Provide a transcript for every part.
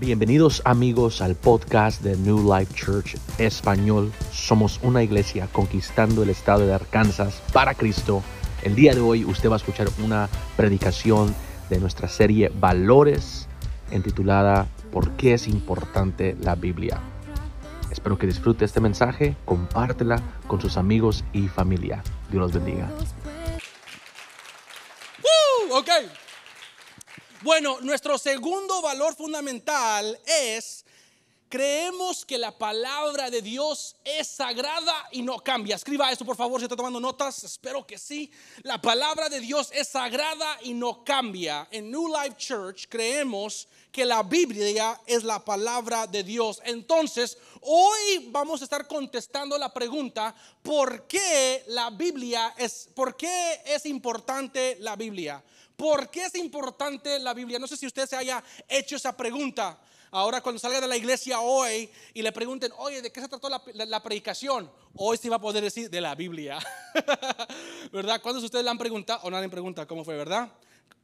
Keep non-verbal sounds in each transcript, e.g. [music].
Bienvenidos amigos al podcast de New Life Church Español. Somos una iglesia conquistando el estado de Arkansas para Cristo. El día de hoy usted va a escuchar una predicación de nuestra serie Valores intitulada ¿Por qué es importante la Biblia? Espero que disfrute este mensaje, compártela con sus amigos y familia. Dios los bendiga. Ok. Bueno, nuestro segundo valor fundamental es, creemos que la palabra de Dios es sagrada y no cambia. Escriba esto por favor si está tomando notas, espero que sí. La palabra de Dios es sagrada y no cambia. En New Life Church creemos que la Biblia es la palabra de Dios. Entonces, hoy vamos a estar contestando la pregunta, ¿por qué la Biblia es, por qué es importante la Biblia? ¿Por qué es importante la Biblia? No sé si usted se haya hecho esa pregunta. Ahora cuando salga de la iglesia hoy y le pregunten, oye, ¿de qué se trató la, predicación? Hoy sí va a poder decir de la Biblia. [laughs] ¿Verdad? ¿Cuántos de ustedes le han preguntado o nadie pregunta cómo fue, verdad?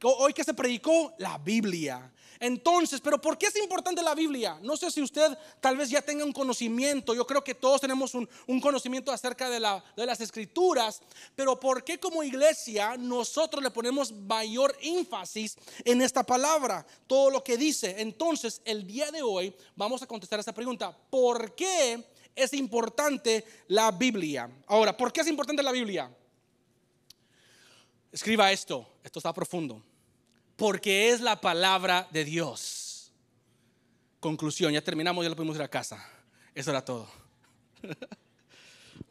Hoy que se predicó la Biblia. Entonces, pero ¿por qué es importante la Biblia? No sé si usted tal vez ya tenga un conocimiento, yo creo que todos tenemos un, conocimiento acerca de, de, las escrituras, pero ¿por qué como iglesia nosotros le ponemos mayor énfasis en esta palabra, todo lo que dice? Entonces, el día de hoy vamos a contestar esta pregunta, ¿por qué es importante la Biblia? Ahora, ¿por qué es importante la Biblia? Escriba esto, esto está profundo porque es la palabra de Dios. Conclusión, ya terminamos, ya lo podemos ir a casa. Eso era todo. [laughs]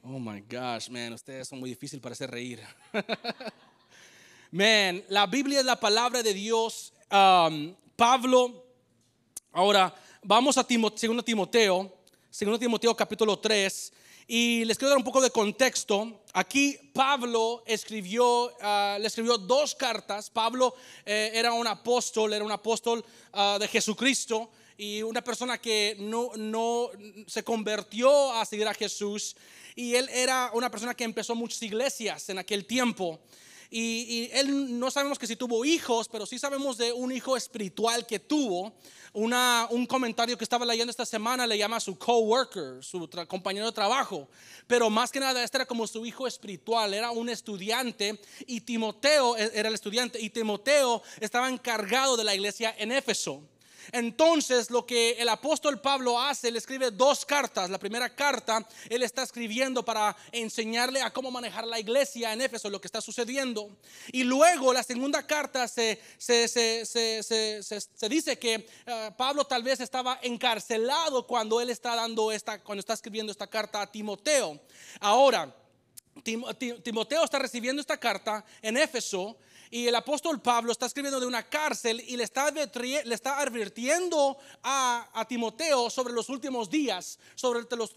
Oh my gosh, man, ustedes son muy difíciles para hacer reír. [laughs] Man, la Biblia es la palabra de Dios. Um, Pablo, ahora vamos a Timoteo, 2 Timoteo, 2 Timoteo capítulo 3. Y les quiero dar un poco de contexto. Aquí Pablo escribió, ah, le escribió dos cartas. Pablo eh, era un apóstol, era un apóstol ah, de Jesucristo y una persona que no, no se convirtió a seguir a Jesús. Y él era una persona que empezó muchas iglesias en aquel tiempo. Y, él no sabemos que si tuvo hijos, pero sí sabemos de un hijo espiritual que tuvo. Un comentario que estaba leyendo esta semana le llama su coworker, su compañero de trabajo. Pero más que nada, este era como su hijo espiritual, era un estudiante y Timoteo e, era el estudiante y Timoteo estaba encargado de la iglesia en Éfeso. Entonces lo que el apóstol Pablo hace, le escribe dos cartas. La primera carta, él está escribiendo para enseñarle a cómo manejar la iglesia en Éfeso, lo que está sucediendo. Y luego la segunda carta se, dice que eh, Pablo tal vez estaba encarcelado cuando él está dando esta, cuando está escribiendo esta carta a Timoteo. Ahora, Timoteo está recibiendo esta carta en Éfeso y el apóstol Pablo está escribiendo de una cárcel y le está, le está advirtiendo a, Timoteo sobre los últimos días, sobre los,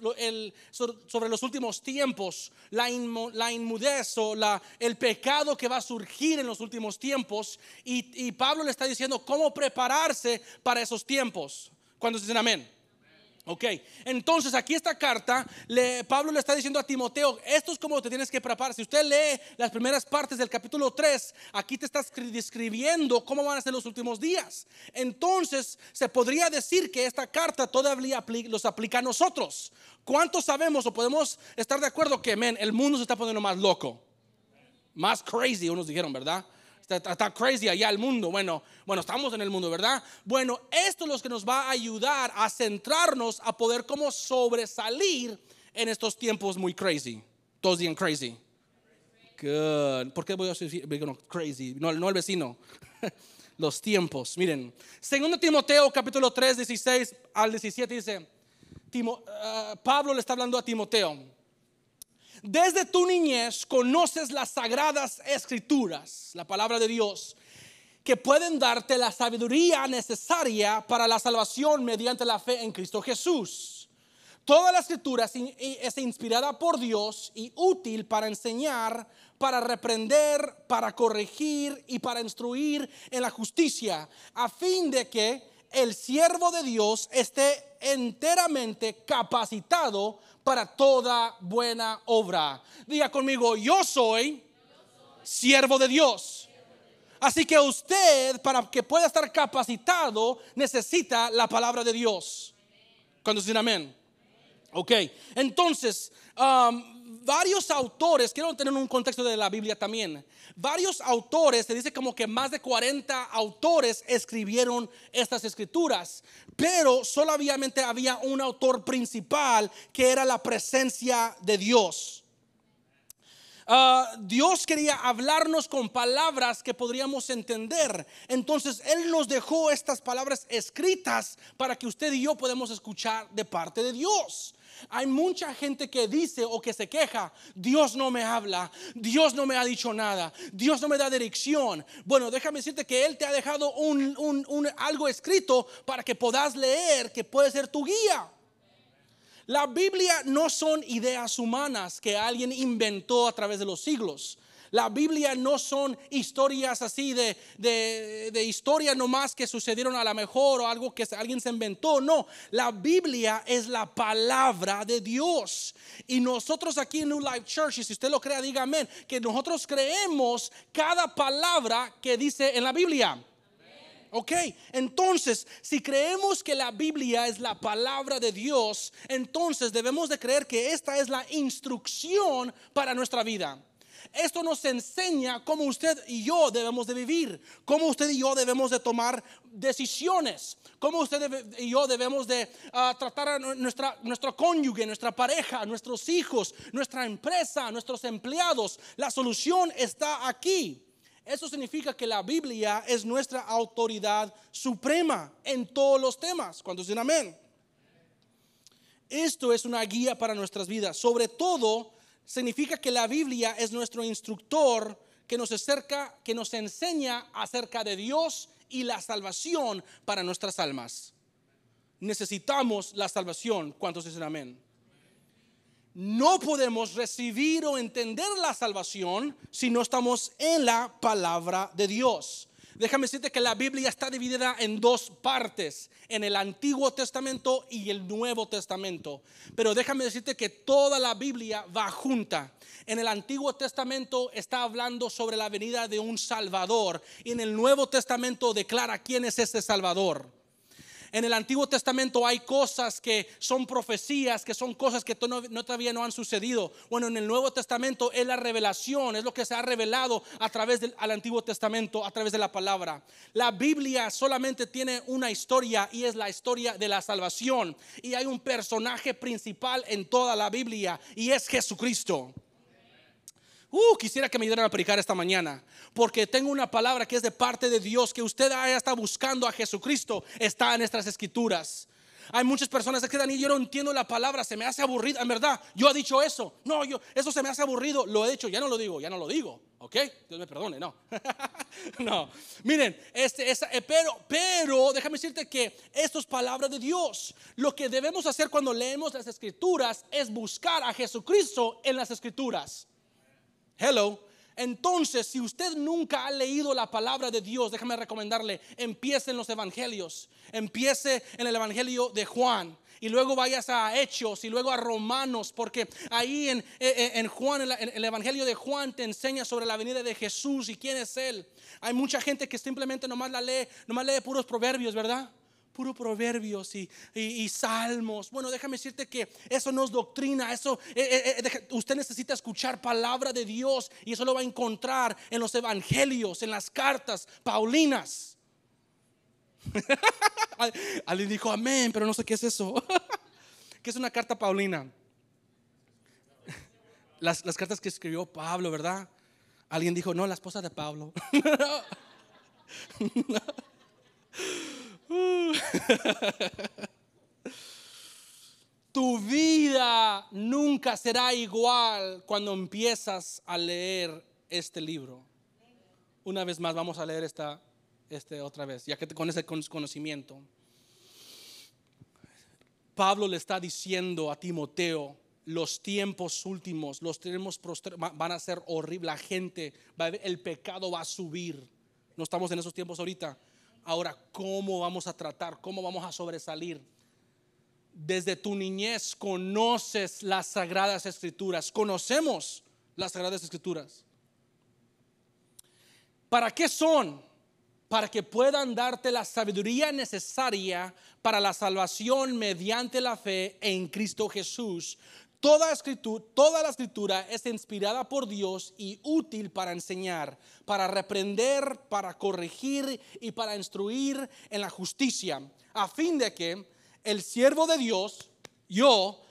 sobre los últimos tiempos, la, inmudez o el pecado que va a surgir en los últimos tiempos. Y, y Pablo le está diciendo cómo prepararse para esos tiempos. Cuando dicen amén? Ok, entonces aquí esta carta, Pablo le está diciendo a Timoteo, esto es como te tienes que preparar. Si usted lee las primeras partes del capítulo 3, aquí te está describiendo cómo van a ser los últimos días. Entonces se podría decir que esta carta todavía los aplica a nosotros. ¿Cuántos sabemos o podemos estar de acuerdo que, el mundo se está poniendo más loco? Más crazy, unos dijeron, ¿verdad? Está, crazy allá el mundo. Bueno, bueno, estamos en el mundo, ¿verdad? Bueno, esto es lo que nos va a ayudar a centrarnos a poder como sobresalir en estos tiempos muy crazy. Todos digan crazy. Good. ¿Por qué voy a decir crazy? No, no el vecino. [laughs] Los tiempos. Miren, segundo Timoteo capítulo 3, 16 al 17 dice, uh, Pablo le está hablando a Timoteo desde tu niñez conoces las sagradas escrituras, la palabra de Dios, que pueden darte la sabiduría necesaria para la salvación mediante la fe en Cristo Jesús. Toda la escritura es inspirada por Dios y útil para enseñar, para reprender, para corregir y para instruir en la justicia, a fin de que el siervo de Dios esté enteramente capacitado para toda buena obra. Diga conmigo, yo soy siervo de Dios. Así que usted, para que pueda estar capacitado, necesita la palabra de Dios. Cuando dicen amén. Ok, entonces, um, varios autores, quiero tener un contexto de la Biblia también. Varios autores, se dice como que más de 40 autores escribieron estas escrituras, pero solamente había un autor principal que era la presencia de Dios. Ah, Dios quería hablarnos con palabras que podríamos entender. Entonces Él nos dejó estas palabras escritas para que usted y yo podamos escuchar de parte de Dios. Hay mucha gente que dice o que se queja, Dios no me habla, Dios no me ha dicho nada, Dios no me da dirección. Bueno, déjame decirte que Él te ha dejado un, algo escrito para que puedas leer, que puede ser tu guía. La Biblia no son ideas humanas que alguien inventó a través de los siglos. La Biblia no son historias así de, de, de historia nomás que sucedieron a lo mejor o algo que alguien se inventó. No, la Biblia es la palabra de Dios. Y nosotros aquí en New Life Church, y si usted lo crea, diga amén, que nosotros creemos cada palabra que dice en la Biblia. Ok, entonces, si creemos que la Biblia es la palabra de Dios, entonces debemos de creer que esta es la instrucción para nuestra vida. Esto nos enseña cómo usted y yo debemos de vivir, cómo usted y yo debemos de tomar decisiones, cómo usted y yo debemos de ah, tratar a nuestra, nuestro cónyuge, nuestra pareja, nuestros hijos, nuestra empresa, nuestros empleados. La solución está aquí. Eso significa que la Biblia es nuestra autoridad suprema en todos los temas. Cuando dicen amén? Esto es una guía para nuestras vidas. Sobre todo, significa que la Biblia es nuestro instructor que nos acerca, que nos enseña acerca de Dios y la salvación para nuestras almas. Necesitamos la salvación. ¿Cuántos dicen amén? No podemos recibir o entender la salvación si no estamos en la palabra de Dios. Déjame decirte que la Biblia está dividida en dos partes, en el Antiguo Testamento y el Nuevo Testamento. Pero déjame decirte que toda la Biblia va junta. En el Antiguo Testamento está hablando sobre la venida de un Salvador y en el Nuevo Testamento declara quién es ese Salvador. En el Antiguo Testamento hay cosas que son profecías, que son cosas que no, todavía no han sucedido. Bueno, en el Nuevo Testamento es la revelación, es lo que se ha revelado a través del Antiguo Testamento, a través de la palabra. La Biblia solamente tiene una historia y es la historia de la salvación. Y hay un personaje principal en toda la Biblia y es Jesucristo. Uh, quisiera que me ayudaran a predicar esta mañana, porque tengo una palabra que es de parte de Dios, que usted haya está buscando a Jesucristo, está en nuestras escrituras. Hay muchas personas que quedan y yo no entiendo la palabra, se me hace aburrida. En verdad, yo he dicho eso. No, yo, eso se me hace aburrido. Lo he hecho, ya no lo digo, ya no lo digo. ¿Ok? Dios me perdone, no. [laughs] no. Miren, este, eh, pero, pero déjame decirte que esto es palabra de Dios. Lo que debemos hacer cuando leemos las escrituras es buscar a Jesucristo en las escrituras. Hello. Entonces, si usted nunca ha leído la palabra de Dios, déjame recomendarle, empiece en los evangelios, empiece en el evangelio de Juan y luego vayas a Hechos y luego a Romanos, porque ahí en, en, Juan, en el evangelio de Juan te enseña sobre la venida de Jesús y quién es Él. Hay mucha gente que simplemente nomás la lee, nomás lee puros proverbios, ¿verdad? Puro proverbios y, salmos. Bueno, déjame decirte que eso no es doctrina, eso eh, eh, eh, usted necesita escuchar palabra de Dios y eso lo va a encontrar en los evangelios, en las cartas paulinas. [laughs] Alguien dijo amén, pero no sé qué es eso. [laughs] ¿Qué es una carta paulina? [laughs] Las, las cartas que escribió Pablo, ¿verdad? Alguien dijo, no, la esposa de Pablo. [laughs] tu vida nunca será igual cuando empiezas a leer este libro. Una vez más, vamos a leer esta este otra vez, ya que con ese conocimiento. Pablo le está diciendo a Timoteo, los tiempos últimos, los tiempos van a ser horribles, la gente, el pecado va a subir. No estamos en esos tiempos ahorita. Ahora, ¿cómo vamos a tratar? ¿Cómo vamos a sobresalir? Desde tu niñez conoces las sagradas escrituras, conocemos las sagradas escrituras. ¿Para qué son? Para que puedan darte la sabiduría necesaria para la salvación mediante la fe en Cristo Jesús. Toda, escritura, toda la escritura es inspirada por Dios y útil para enseñar, para reprender, para corregir y para instruir en la justicia, a fin de que el siervo de Dios, yo,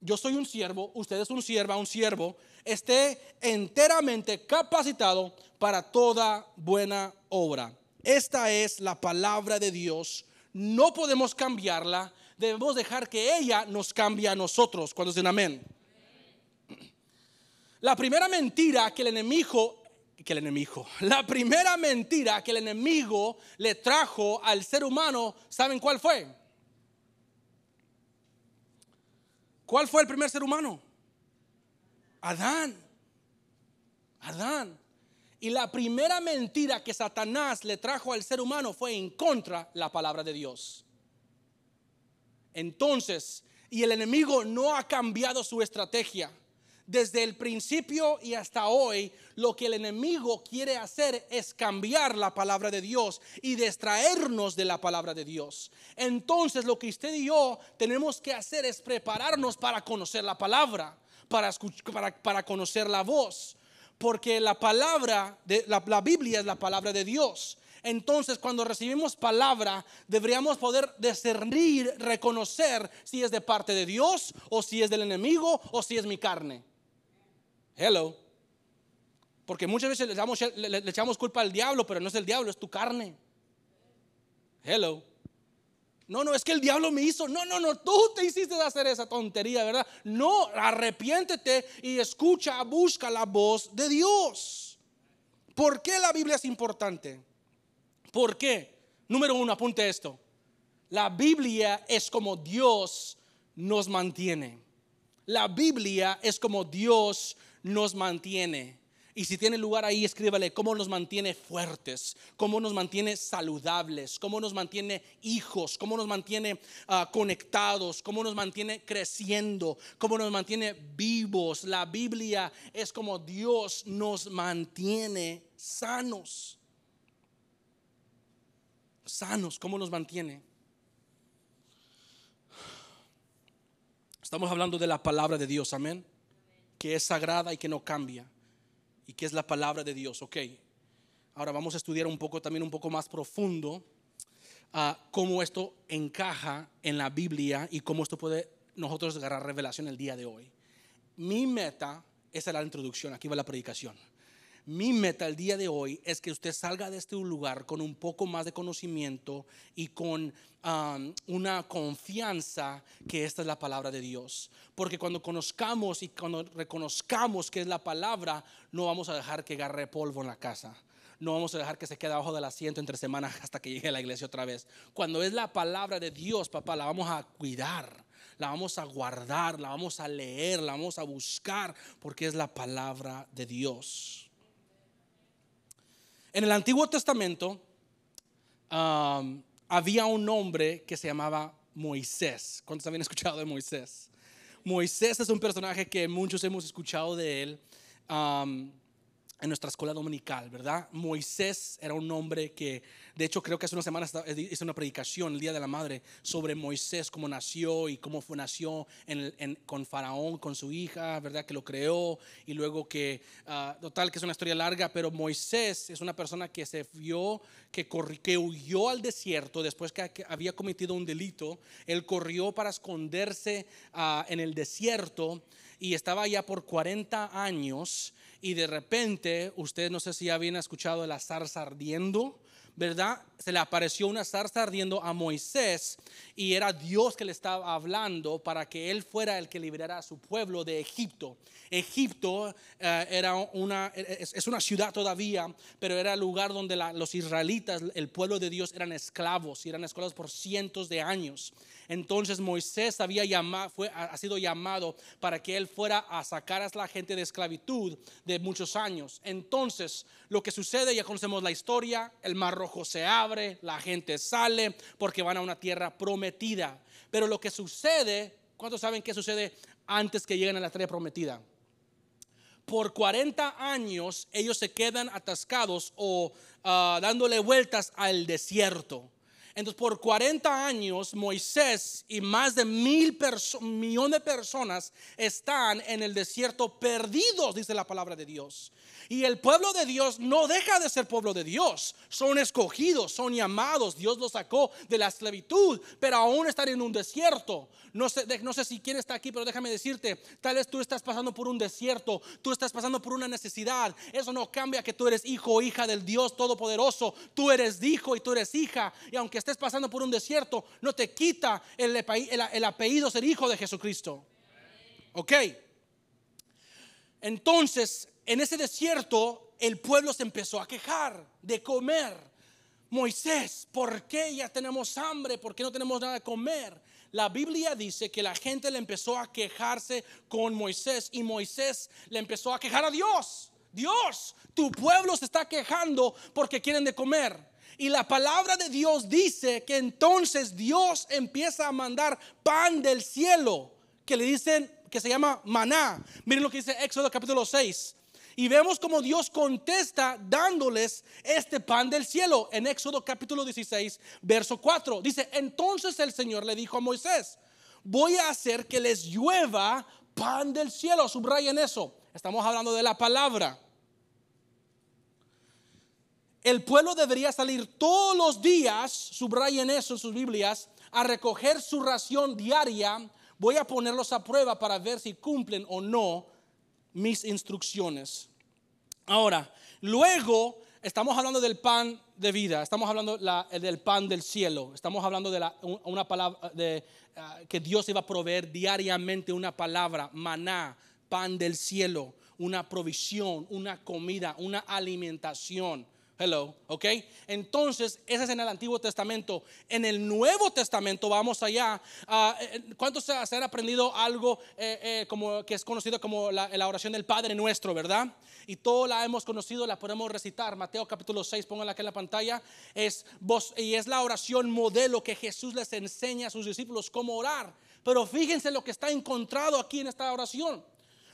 yo soy un siervo, usted es un sierva, un siervo, esté enteramente capacitado para toda buena obra. Esta es la palabra de Dios. No podemos cambiarla. Debemos dejar que ella nos cambie a nosotros. Cuando dicen amén. La primera mentira que el enemigo, que el enemigo, la primera mentira que el enemigo le trajo al ser humano, ¿saben cuál fue? ¿Cuál fue el primer ser humano? Adán. Adán. Y la primera mentira que Satanás le trajo al ser humano fue en contra la palabra de Dios. Entonces, y el enemigo no ha cambiado su estrategia. Desde el principio y hasta hoy, lo que el enemigo quiere hacer es cambiar la palabra de Dios y distraernos de la palabra de Dios. Entonces, lo que usted y yo tenemos que hacer es prepararnos para conocer la palabra, para, para, para conocer la voz porque la palabra, de, la Biblia es la palabra de Dios. Entonces, cuando recibimos palabra, deberíamos poder discernir, reconocer si es de parte de Dios o si es del enemigo o si es mi carne. Hello. Porque muchas veces le, echamos, culpa al diablo, pero no es el diablo, es tu carne. Hello. No, no, es que el diablo me hizo. No, no, no, tú te hiciste hacer esa tontería, ¿verdad? No, arrepiéntete y escucha, busca la voz de Dios. ¿Por qué la Biblia es importante? ¿Por qué? Número uno, apunte esto. La Biblia es como Dios nos mantiene. La Biblia es como Dios nos mantiene. Y si tiene lugar ahí, escríbale cómo nos mantiene fuertes, cómo nos mantiene saludables, cómo nos mantiene hijos, cómo nos mantiene uh, conectados, cómo nos mantiene creciendo, cómo nos mantiene vivos. La Biblia es como Dios nos mantiene sanos. Sanos, ¿cómo nos mantiene? Estamos hablando de la palabra de Dios, amén, que es sagrada y que no cambia y qué es la palabra de Dios. Ok, ahora vamos a estudiar un poco también un poco más profundo uh, cómo esto encaja en la Biblia y cómo esto puede nosotros agarrar revelación el día de hoy. Mi meta, es la introducción, aquí va la predicación. Mi meta el día de hoy es que usted salga de este lugar con un poco más de conocimiento y con una confianza que esta es la palabra de Dios. Porque cuando conozcamos y cuando reconozcamos que es la palabra, no vamos a dejar que agarre polvo en la casa. No vamos a dejar que se quede abajo del asiento entre semanas [laughs] hasta que llegue a la iglesia otra vez. Cuando es la palabra de Dios, papá, la vamos a cuidar la vamos a guardar, la vamos a leer, la vamos a buscar, porque es la palabra de Dios. En el Antiguo Testamento um, había un hombre que se llamaba Moisés. ¿Cuántos habían escuchado de Moisés? Moisés es un personaje que muchos hemos escuchado de él. Um, en nuestra escuela dominical, ¿verdad? Moisés era un hombre que, de hecho, creo que hace una semana hizo una predicación, el Día de la Madre, sobre Moisés, cómo nació y cómo fue, nació con Faraón, con su hija, ¿verdad? Que lo creó y luego que, uh, total, que es una historia larga, pero Moisés es una persona que se vio, que, que huyó al desierto después que, había cometido un delito. Él corrió para esconderse uh, en el desierto y estaba allá por 40 años y de repente, usted no sé si ya habían escuchado de la zarza ardiendo, ¿verdad? Se le apareció una zarza ardiendo a Moisés y era Dios que le estaba hablando para que él fuera el que liberara a su pueblo de Egipto. Egipto eh, era una, es, una ciudad todavía, pero era el lugar donde los israelitas, el pueblo de Dios, eran esclavos y eran esclavos por cientos de años. Entonces Moisés había llamado, fue, ha sido llamado para que él fuera a sacar a la gente de esclavitud de muchos años. Entonces lo que sucede, ya conocemos la historia, el mar rojo se abre, la gente sale porque van a una tierra prometida. Pero lo que sucede, ¿cuántos saben qué sucede antes que lleguen a la tierra prometida? por 40 años ellos se quedan atascados o ah, dándole vueltas al desierto. Entonces, por 40 años, Moisés y más de mil millones de personas están en el desierto perdidos, dice la palabra de Dios. Y el pueblo de Dios no deja de ser pueblo de Dios. Son escogidos, son llamados. Dios los sacó de la esclavitud, pero aún están en un desierto. No sé, no sé si quién está aquí, pero déjame decirte, tal vez tú estás pasando por un desierto, tú estás pasando por una necesidad. Eso no cambia que tú eres hijo o hija del Dios Todopoderoso. Tú eres hijo y tú eres hija. Y aunque estés pasando por un desierto, no te quita el, el, el apellido ser hijo de Jesucristo. ¿Ok? Entonces, en ese desierto el pueblo se empezó a quejar de comer. Moisés, ¿por qué ya tenemos hambre? ¿Por qué no tenemos nada de comer? La Biblia dice que la gente le empezó a quejarse con Moisés y Moisés le empezó a quejar a Dios. Dios, tu pueblo se está quejando porque quieren de comer. Y la palabra de Dios dice que entonces Dios empieza a mandar pan del cielo, que le dicen que se llama maná. Miren lo que dice Éxodo capítulo 6. Y vemos como Dios contesta dándoles este pan del cielo. En Éxodo capítulo 16, verso 4. Dice, entonces el Señor le dijo a Moisés, voy a hacer que les llueva pan del cielo. Subrayen eso. Estamos hablando de la palabra. El pueblo debería salir todos los días, subrayen eso en sus Biblias, a recoger su ración diaria. Voy a ponerlos a prueba para ver si cumplen o no mis instrucciones. Ahora, luego estamos hablando del pan de vida, estamos hablando del pan del cielo, estamos hablando de una palabra de, ah, que Dios iba a proveer diariamente una palabra, maná, pan del cielo, una provisión, una comida, una alimentación. Hello, ¿ok? Entonces, ese es en el Antiguo Testamento. En el Nuevo Testamento, vamos allá. Uh, ¿Cuántos se, han aprendido algo eh, eh, como, que es conocido como la, oración del Padre Nuestro, verdad? Y todo la hemos conocido, la podemos recitar. Mateo capítulo 6, pónganla aquí en la pantalla. Es, vos, y es la oración modelo que Jesús les enseña a sus discípulos cómo orar. Pero fíjense lo que está encontrado aquí en esta oración.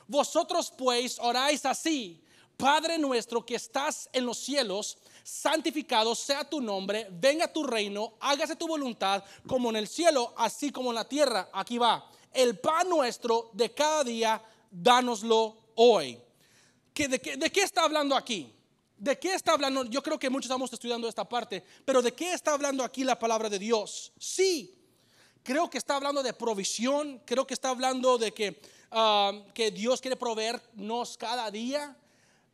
Vosotros pues oráis así. Padre nuestro que estás en los cielos, santificado sea tu nombre, venga tu reino, hágase tu voluntad como en el cielo, así como en la tierra. Aquí va. El pan nuestro de cada día, dánoslo hoy. de, qué, ¿De qué está hablando aquí? ¿De qué está hablando? Yo creo que muchos estamos estudiando esta parte, pero ¿de qué está hablando aquí la palabra de Dios? Sí, creo que está hablando de provisión, creo que está hablando de que, ah, que Dios quiere proveernos cada día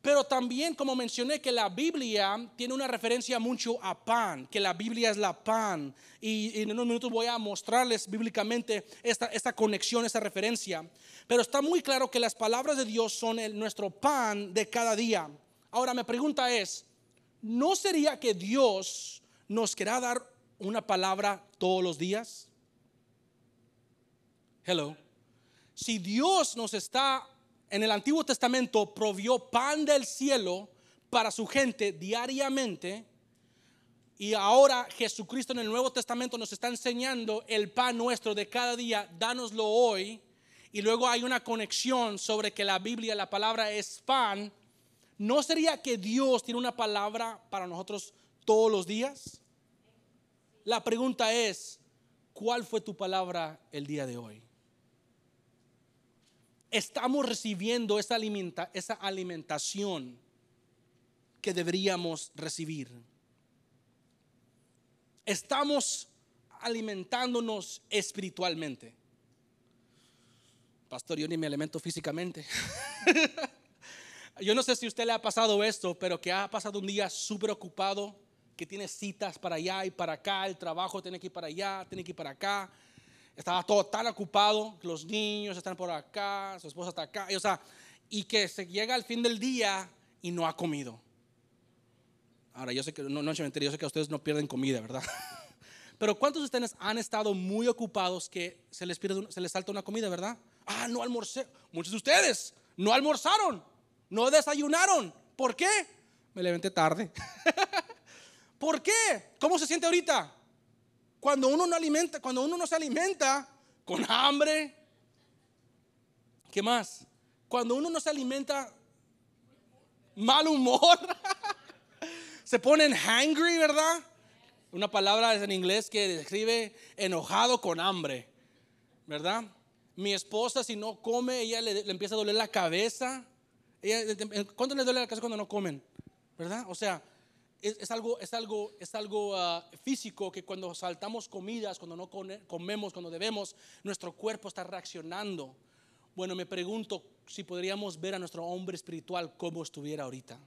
pero también, como mencioné, que la Biblia tiene una referencia mucho a pan, que la Biblia es la pan. Y, en unos minutos voy a mostrarles bíblicamente esta, esta conexión, esta referencia. Pero está muy claro que las palabras de Dios son nuestro pan de cada día. Ahora, mi pregunta es, ¿no sería que Dios nos quiera dar una palabra todos los días? Hello. Si Dios nos está en el Antiguo Testamento provió pan del cielo para su gente diariamente. Y ahora Jesucristo en el Nuevo Testamento nos está enseñando el pan nuestro de cada día, dánoslo hoy. Y luego hay una conexión sobre que la Biblia, la palabra es pan. ¿No sería que Dios tiene una palabra para nosotros todos los días? La pregunta es, ¿cuál fue tu palabra el día de hoy? Estamos recibiendo esa, esa alimentación que deberíamos recibir. Estamos alimentándonos espiritualmente. Pastor, yo ni me alimento físicamente. [laughs] yo no sé si a usted le ha pasado esto, pero que ha pasado un día súper ocupado, que tiene citas para allá y para acá, el trabajo tiene que ir para allá, tiene que ir para acá, estaba todo tan ocupado, los niños están por acá, su esposa está acá, y, o sea, y que se llega al fin del día y no ha comido. Ahora, yo sé que, no, no yo sé que ustedes no pierden comida, ¿verdad? [laughs] Pero ¿cuántos de ustedes han estado muy ocupados que se les, pierde, se les salta una comida, ¿verdad? Ah, no almorcé. Muchos de ustedes no almorzaron, no desayunaron. ¿Por qué? Me levanté tarde. [laughs] ¿Por qué? ¿Cómo se siente ahorita? Cuando uno no alimenta, cuando uno no se alimenta con hambre, ¿qué más? Cuando uno no se alimenta mal humor. [laughs] Se ponen hangry, ¿verdad? Una palabra en inglés que describe enojado con hambre, ¿verdad? Mi esposa si no come, ella le, empieza a doler la cabeza. ¿Cuánto le duele la cabeza cuando no comen? ¿Verdad? O sea, es, algo, es algo, es algo ah, físico que cuando saltamos comidas, cuando no comemos, cuando debemos, nuestro cuerpo está reaccionando. Bueno, me pregunto si podríamos ver a nuestro hombre espiritual como estuviera ahorita.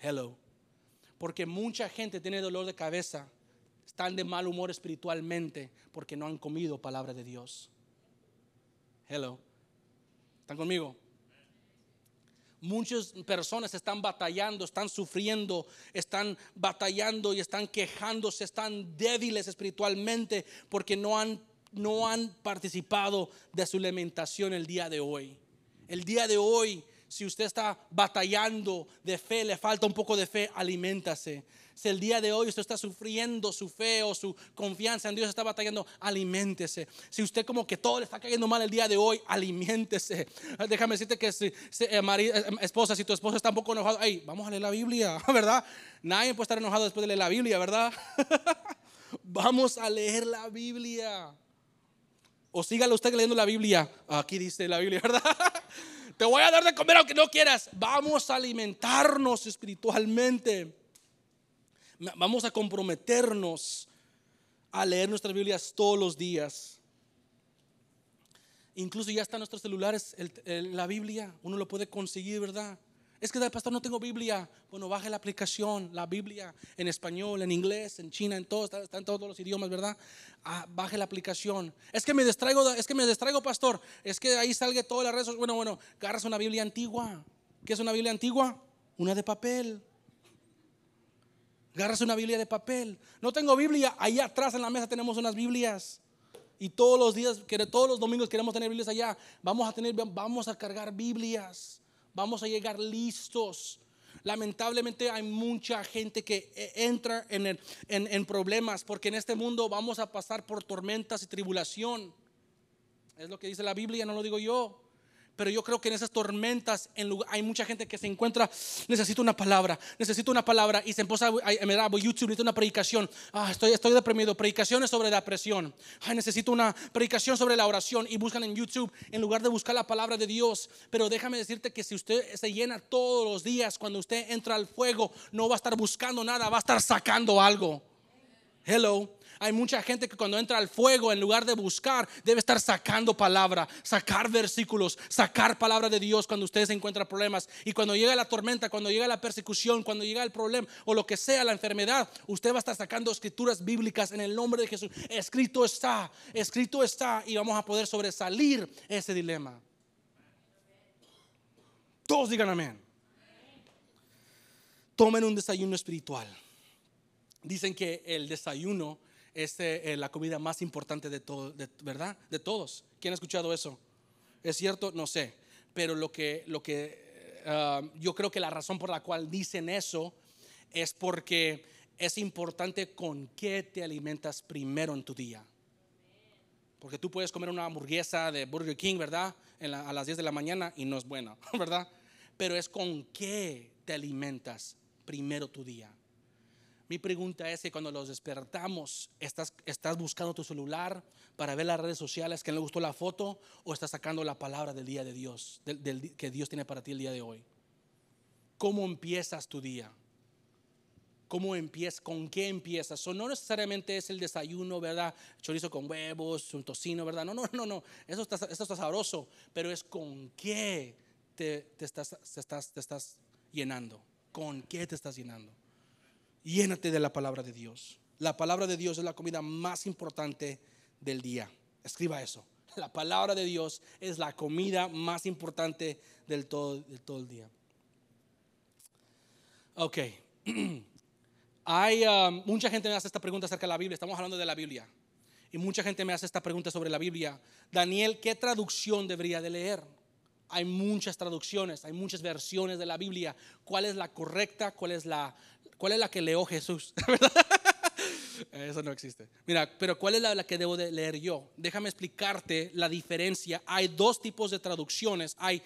Hello. Porque mucha gente tiene dolor de cabeza, están de mal humor espiritualmente porque no han comido palabra de Dios. Hello. ¿Están conmigo? Muchas personas están batallando, están sufriendo, están batallando y están quejándose, están débiles espiritualmente porque no han, no han participado de su alimentación el día de hoy. El día de hoy si usted está batallando de fe, le falta un poco de fe, aliméntase. Si el día de hoy usted está sufriendo su fe o su confianza en Dios está batallando, aliméntese. Si usted como que todo le está cayendo mal el día de hoy, aliméntese. [laughs] Déjame decirte que si, eh, eh, esposa, si tu esposa está un poco enojado, ay, vamos a leer la Biblia, [laughs] ¿verdad? Nadie puede estar enojado después de leer la Biblia, ¿verdad? [laughs] vamos a leer la Biblia. O sígalo usted leyendo la Biblia. Aquí dice la Biblia, ¿verdad? Te voy a dar de comer aunque no quieras. Vamos a alimentarnos espiritualmente. Vamos a comprometernos a leer nuestras Biblias todos los días. Incluso ya está en nuestros celulares la Biblia. Uno lo puede conseguir, ¿verdad? Es que, pastor, no tengo Biblia. Bueno, baje la aplicación, la Biblia en español, en inglés, en China, en todo, está, en todos los idiomas, ¿verdad? Ah, baje la aplicación. Es que me distraigo, es que me distraigo, pastor. Es que ahí salga todas las redes. Bueno, bueno, agarras una Biblia antigua. ¿Qué es una Biblia antigua? Una de papel. Agarras una Biblia de papel. No tengo Biblia. Ahí atrás en la mesa tenemos unas Biblias. Y todos los días, todos los domingos queremos tener Biblias allá. Vamos a tener, vamos a cargar Biblias vamos a llegar listos. Lamentablemente hay mucha gente que eh, entra en, en, problemas porque en este mundo vamos a pasar por tormentas y tribulación. Es lo que dice la Biblia, no lo digo yo. Pero yo creo que en esas tormentas hay mucha gente que se encuentra, necesito una palabra, necesito una palabra y se empieza a mirar YouTube, necesito una predicación. Ah, estoy, estoy deprimido, predicaciones sobre la presión. Ay, necesito una predicación sobre la oración y buscan en YouTube en lugar de buscar la palabra de Dios. Pero déjame decirte que si usted se llena todos los días, cuando usted entra al fuego, no va a estar buscando nada, va a estar sacando algo. Hello. Hay mucha gente que cuando entra al fuego, en lugar de buscar, debe estar sacando palabra, sacar versículos, sacar palabra de Dios cuando usted se encuentra problemas. Y cuando llega la tormenta, cuando llega la persecución, cuando llega el problema o lo que sea, la enfermedad, usted va a estar sacando escrituras bíblicas en el nombre de Jesús. Escrito está, escrito está y vamos a poder sobresalir ese dilema. Todos digan amén. Tomen un desayuno espiritual. Dicen que el desayuno es eh, la comida más importante de todo, ¿verdad? De todos. ¿Quién ha escuchado eso? ¿Es cierto? No sé. Pero lo que, lo que ah, yo creo que la razón por la cual dicen eso es porque es importante con qué te alimentas primero en tu día. Porque tú puedes comer una hamburguesa de Burger King, ¿verdad? a las 10 de la mañana y no es buena, [laughs] ¿verdad? Pero es con qué te alimentas primero tu día. Mi pregunta es que cuando los despertamos, ¿estás, ¿estás buscando tu celular para ver las redes sociales que le gustó la foto o estás sacando la palabra del día de Dios, del, que Dios tiene para ti el día de hoy? ¿Cómo empiezas tu día? ¿Cómo empiezas? ¿Con qué empiezas? no necesariamente es el desayuno, ¿verdad? Chorizo con huevos, un tocino, ¿verdad? No, no, no, no. Eso está, está sabroso, pero es con qué te, estás, te, estás, te estás llenando. ¿Con qué te estás llenando? Llénate de la palabra de Dios. La palabra de Dios es la comida más importante del día. Escriba eso. La palabra de Dios es la comida más importante del todo, todo el día. Ok. [clears throat] Hay um, mucha gente me hace esta pregunta acerca de la Biblia. Estamos hablando de la Biblia. Y mucha gente me hace esta pregunta sobre la Biblia. Daniel, ¿qué traducción debería de leer? Hay muchas traducciones, hay muchas versiones de la Biblia. ¿Cuál es la correcta? ¿Cuál es la, ¿Cuál es la que leo Jesús? [laughs] Eso no existe. Mira, pero ¿cuál es la, que debo de leer yo? Déjame explicarte la diferencia. Hay dos tipos de traducciones. Hay,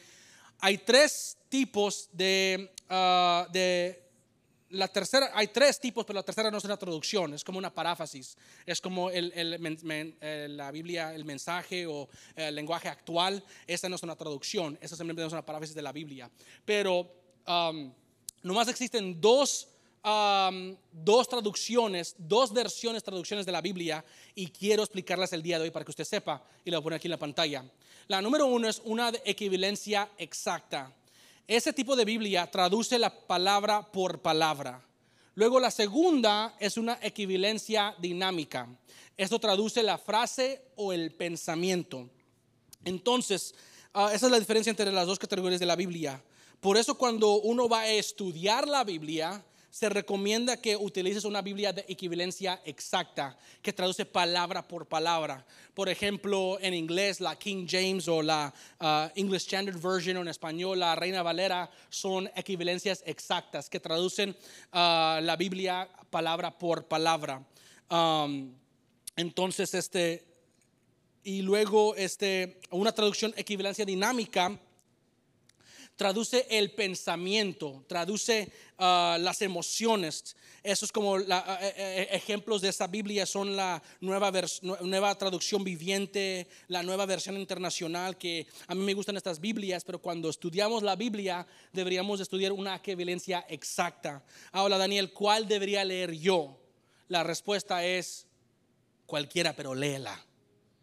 hay tres tipos de, ah, de la tercera, hay tres tipos, pero la tercera no es una traducción, es como una paráfrasis, es como el, el, eh, la Biblia, el mensaje o el lenguaje actual, esa no es una traducción, esa simplemente es una paráfrasis de la Biblia. Pero nomás existen dos, dos traducciones, dos versiones, traducciones de la Biblia y quiero explicarlas el día de hoy para que usted sepa y lo voy aquí en la pantalla. La número uno es una equivalencia exacta. Ese tipo de Biblia traduce la palabra por palabra. Luego la segunda es una equivalencia dinámica. Esto traduce la frase o el pensamiento. Entonces, ah, esa es la diferencia entre las dos categorías de la Biblia. Por eso cuando uno va a estudiar la Biblia, se recomienda que utilices una Biblia de equivalencia exacta, que traduce palabra por palabra. Por ejemplo, en inglés, la King James o la uh, English Standard Version o en español, la Reina Valera, son equivalencias exactas que traducen uh, la Biblia palabra por palabra. Entonces, este, y luego este, una traducción equivalencia dinámica traduce el pensamiento, traduce ah, las emociones. Eso es como la, eh, eh, ejemplos de esa Biblia son la nueva, nueva traducción viviente, la nueva versión internacional, que a mí me gustan estas Biblias, pero cuando estudiamos la Biblia deberíamos estudiar una equivalencia exacta. Ahora, Daniel, ¿cuál debería leer yo? La respuesta es cualquiera, pero léela.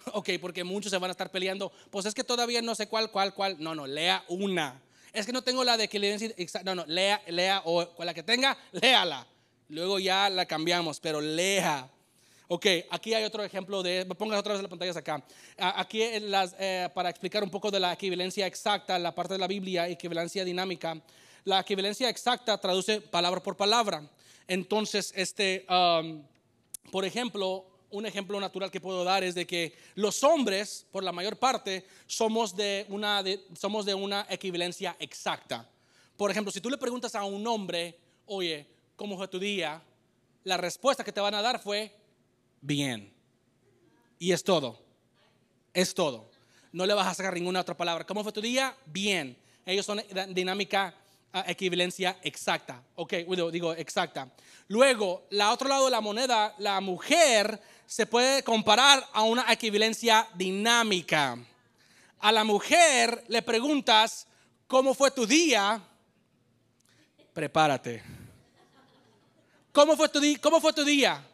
[laughs] Ok, porque muchos se van a estar peleando. Pues es que todavía no sé cuál, cuál, cuál. No, no, lea una. Es que no tengo la de equivalencia exacta. No, no, lea, lea o la que tenga, léala. Luego ya la cambiamos, pero lea. Ok, aquí hay otro ejemplo de, pongas otra vez las pantallas acá. Aquí las, eh, para explicar un poco de la equivalencia exacta, la parte de la Biblia, equivalencia dinámica. La equivalencia exacta traduce palabra por palabra. Entonces, este, um, por ejemplo, un ejemplo natural que puedo dar es de que los hombres, por la mayor parte, somos de una, somos de una equivalencia exacta. Por ejemplo, si tú le preguntas a un hombre, oye, ¿cómo fue tu día? La respuesta que te van a dar fue, bien. Y es todo. Es todo. No le vas a sacar ninguna otra palabra. ¿Cómo fue tu día? Bien. Ellos son dinámica equivalencia exacta. Ok, digo exacta. Luego, la otro lado de la moneda, la mujer se puede comparar a una equivalencia dinámica. A la mujer le preguntas, ¿cómo fue tu día? Prepárate. ¿Cómo fue tu, cómo fue tu día?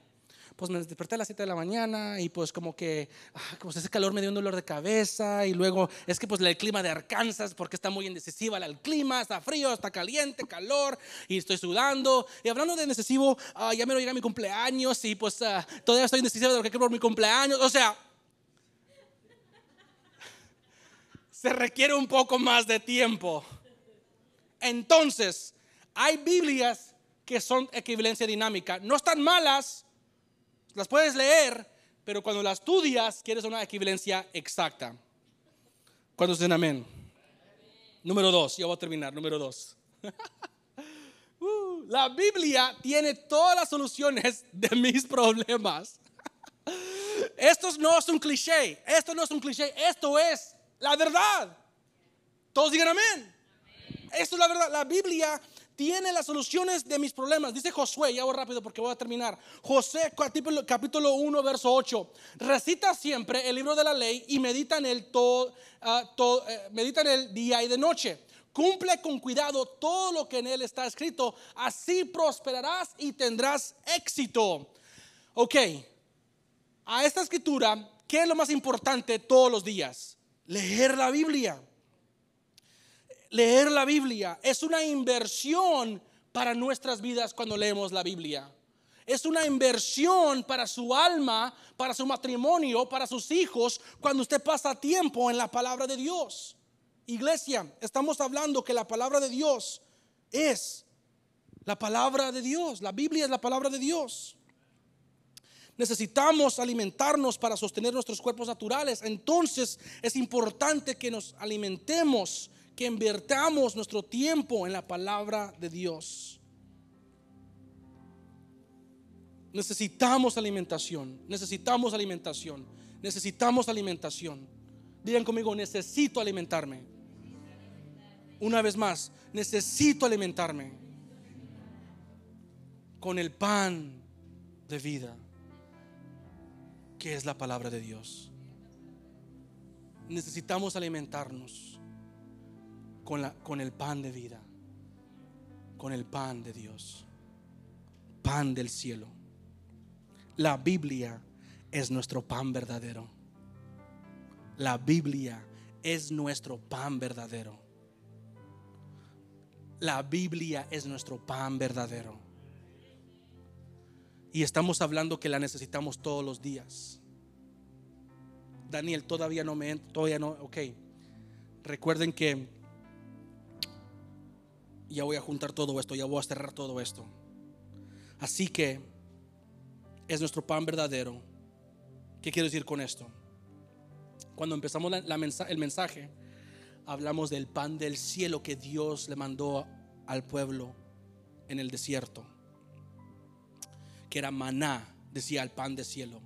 Pues me desperté a las 7 de la mañana y pues como que, ah, pues ese calor me dio un dolor de cabeza y luego es que pues el clima de Arkansas porque está muy indecisiva el clima, está frío, está caliente, calor y estoy sudando. Y hablando de indecisivo, ah, ya me lo llega mi cumpleaños y pues ah, todavía estoy indecisivo de lo que quiero por mi cumpleaños. O sea, se requiere un poco más de tiempo. Entonces, hay Biblias que son equivalencia dinámica. No están malas, las puedes leer, pero cuando las estudias quieres una equivalencia exacta. ¿Cuántos dicen amén? Número dos, ya voy a terminar, número dos. [laughs] Uh, la Biblia tiene todas las soluciones de mis problemas. [laughs] Esto no es un cliché, esto no es un cliché, esto es la verdad. Todos digan amén. Esto es la verdad. La Biblia tiene las soluciones de mis problemas. Dice Josué, ya voy rápido porque voy a terminar. José capítulo, 1, verso 8. Recita siempre el libro de la ley y medita en él todo, ah, eh, medita en él día y de noche. Cumple con cuidado todo lo que en él está escrito. Así prosperarás y tendrás éxito. Ok, a esta escritura, ¿qué es lo más importante todos los días? Leer la Biblia leer la Biblia es una inversión para nuestras vidas cuando leemos la Biblia. Es una inversión para su alma, para su matrimonio, para sus hijos, cuando usted pasa tiempo en la palabra de Dios. Iglesia, estamos hablando que la palabra de Dios es la palabra de Dios. La Biblia es la palabra de Dios. Necesitamos alimentarnos para sostener nuestros cuerpos naturales. Entonces es importante que nos alimentemos que invertamos nuestro tiempo en la palabra de Dios. Necesitamos alimentación, necesitamos alimentación, necesitamos alimentación. Digan conmigo, necesito alimentarme. Una vez más, necesito alimentarme con el pan de vida, que es la palabra de Dios. Necesitamos alimentarnos con, la, con el pan de vida, con el pan de Dios, pan del cielo. La Biblia es nuestro pan verdadero. La Biblia es nuestro pan verdadero. La Biblia es nuestro pan verdadero. Y estamos hablando que la necesitamos todos los días. Daniel, todavía no me, todavía no, ok. Recuerden que ya voy a juntar todo esto, ya voy a cerrar todo esto. Así que es nuestro pan verdadero. ¿Qué quiero decir con esto? Cuando empezamos el mensaje, hablamos del pan del cielo que Dios le mandó al pueblo en el desierto, que era maná, decía el pan del cielo.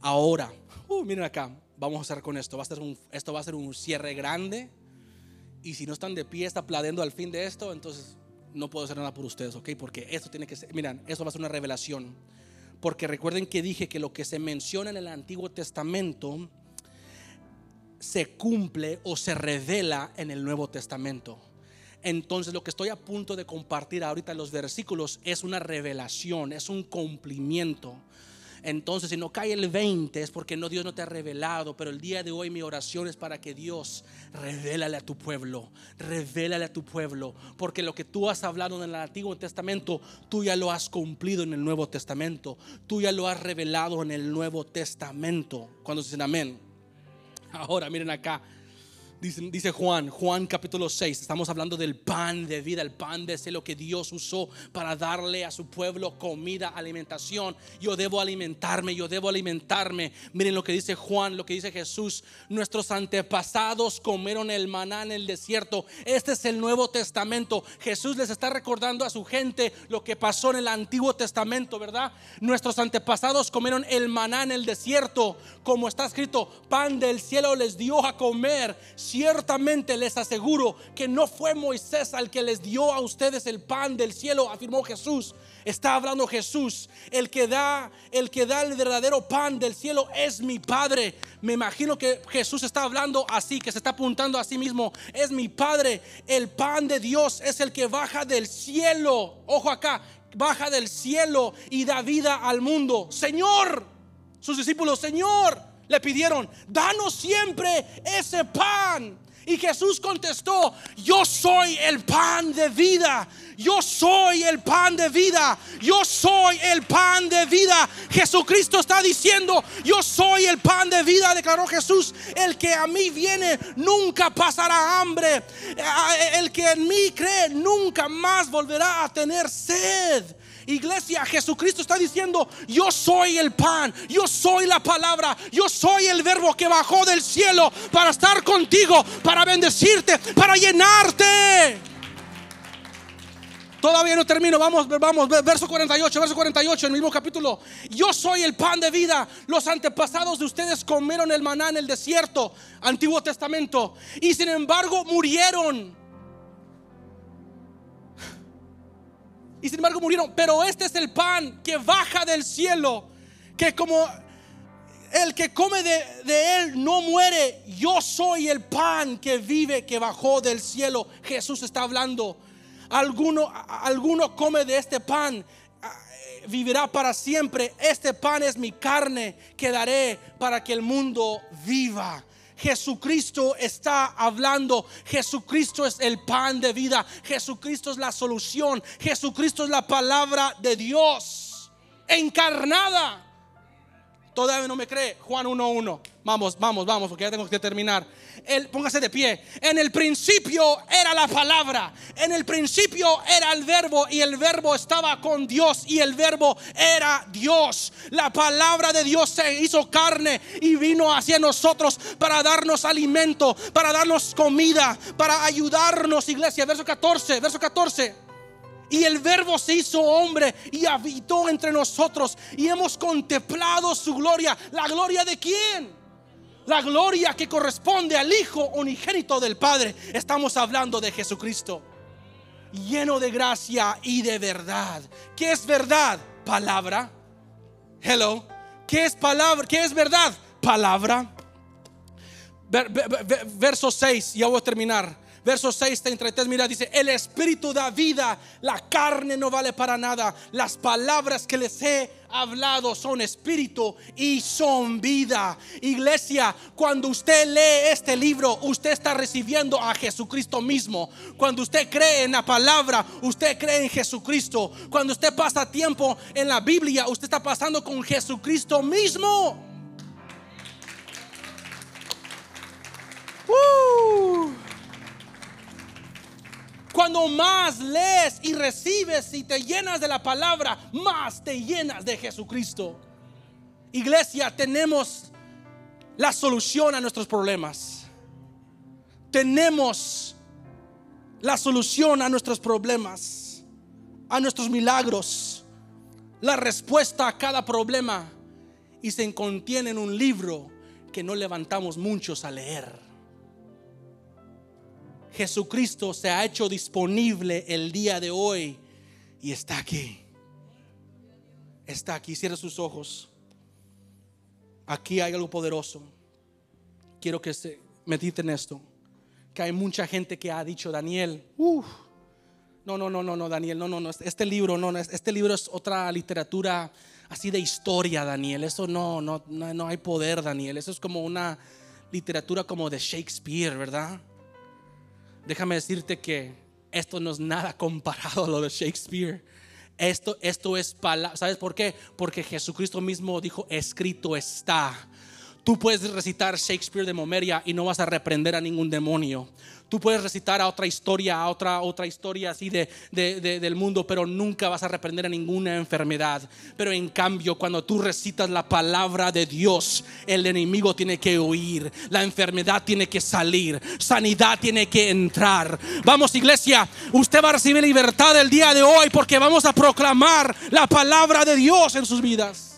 Ahora, uh, miren acá, vamos a hacer con esto. Va a ser un, esto va a ser un cierre grande. Y si no están de pie, está planeando al fin de esto, entonces no puedo hacer nada por ustedes, ¿ok? Porque esto tiene que ser, miren, esto va a ser una revelación. Porque recuerden que dije que lo que se menciona en el Antiguo Testamento se cumple o se revela en el Nuevo Testamento. Entonces lo que estoy a punto de compartir ahorita en los versículos es una revelación, es un cumplimiento. Entonces, si no cae el 20 es porque no Dios no te ha revelado, pero el día de hoy mi oración es para que Dios revélale a tu pueblo, revélale a tu pueblo, porque lo que tú has hablado en el Antiguo Testamento, tú ya lo has cumplido en el Nuevo Testamento, tú ya lo has revelado en el Nuevo Testamento. Cuando dicen amén. Ahora miren acá, Dice, Juan, Juan capítulo 6, estamos hablando del pan de vida, el pan de cielo que Dios usó para darle a su pueblo comida, alimentación. Yo debo alimentarme, yo debo alimentarme. Miren lo que dice Juan, lo que dice Jesús. Nuestros antepasados comieron el maná en el desierto. Este es el Nuevo Testamento. Jesús les está recordando a su gente lo que pasó en el Antiguo Testamento, ¿verdad? Nuestros antepasados comieron el maná en el desierto, como está escrito, pan del cielo les dio a comer Ciertamente les aseguro que no fue Moisés al que les dio a ustedes el pan del cielo, afirmó Jesús. Está hablando Jesús, el que da, el que da el verdadero pan del cielo es mi Padre. Me imagino que Jesús está hablando así, que se está apuntando a sí mismo, es mi Padre. El pan de Dios es el que baja del cielo. Ojo acá, baja del cielo y da vida al mundo. Señor, sus discípulos, Señor, le pidieron, danos siempre ese pan. Y Jesús contestó, yo soy el pan de vida. Yo soy el pan de vida. Yo soy el pan de vida. Jesucristo está diciendo, yo soy el pan de vida, declaró Jesús. El que a mí viene nunca pasará hambre. El que en mí cree nunca más volverá a tener sed. Iglesia, Jesucristo está diciendo, yo soy el pan, yo soy la palabra, yo soy el verbo que bajó del cielo para estar contigo, para bendecirte, para llenarte. Todavía no termino, vamos, vamos, verso 48, verso 48, en el mismo capítulo. Yo soy el pan de vida. Los antepasados de ustedes comieron el maná en el desierto, Antiguo Testamento, y sin embargo murieron. Y sin embargo murieron. Pero este es el pan que baja del cielo, que como el que come de, él no muere. Yo soy el pan que vive, que bajó del cielo. Jesús está hablando. Alguno, alguno come de este pan, vivirá para siempre. Este pan es mi carne que daré para que el mundo viva. Jesucristo está hablando. Jesucristo es el pan de vida. Jesucristo es la solución. Jesucristo es la palabra de Dios encarnada. Todavía no me cree. Juan 1.1. Vamos, vamos, vamos, porque ya tengo que terminar. El, póngase de pie. En el principio era la palabra. En el principio era el verbo y el verbo estaba con Dios y el verbo era Dios. La palabra de Dios se hizo carne y vino hacia nosotros para darnos alimento, para darnos comida, para ayudarnos, iglesia. Verso 14, verso 14. Y el verbo se hizo hombre y habitó entre nosotros y hemos contemplado su gloria. ¿La gloria de quién? la gloria que corresponde al Hijo unigénito del Padre. Estamos hablando de Jesucristo, lleno de gracia y de verdad. ¿Qué es verdad? Palabra. Hello. ¿Qué es palabra? ¿Qué es verdad? Palabra. Verso 6, ya voy a terminar. Verso 6, 33, mira, dice, el Espíritu da vida, la carne no vale para nada. Las palabras que les he hablado son espíritu y son vida. Iglesia, cuando usted lee este libro, usted está recibiendo a Jesucristo mismo. Cuando usted cree en la palabra, usted cree en Jesucristo. Cuando usted pasa tiempo en la Biblia, usted está pasando con Jesucristo mismo. Uh. Cuando más lees y recibes y te llenas de la palabra, más te llenas de Jesucristo. Iglesia, tenemos la solución a nuestros problemas. Tenemos la solución a nuestros problemas, a nuestros milagros, la respuesta a cada problema y se contiene en un libro que no levantamos muchos a leer. Jesucristo se ha hecho disponible el día de hoy y está aquí. Está aquí. Cierra sus ojos. Aquí hay algo poderoso. Quiero que se mediten esto. Que hay mucha gente que ha dicho, Daniel, no, no, no, no, no, Daniel, no, no, no. Este libro, no, este libro es otra literatura así de historia, Daniel. Eso no, no, no, no hay poder, Daniel. Eso es como una literatura como de Shakespeare, ¿verdad? Déjame decirte que esto no es nada comparado a lo de Shakespeare. Esto, esto es palabra. ¿Sabes por qué? Porque Jesucristo mismo dijo, escrito está. Tú puedes recitar Shakespeare de Momeria y no vas a reprender a ningún demonio. Tú puedes recitar a otra historia, a otra, otra historia así de, del mundo, pero nunca vas a reprender a ninguna enfermedad. Pero en cambio, cuando tú recitas la palabra de Dios, el enemigo tiene que huir, la enfermedad tiene que salir, sanidad tiene que entrar. Vamos iglesia, usted va a recibir libertad el día de hoy porque vamos a proclamar la palabra de Dios en sus vidas.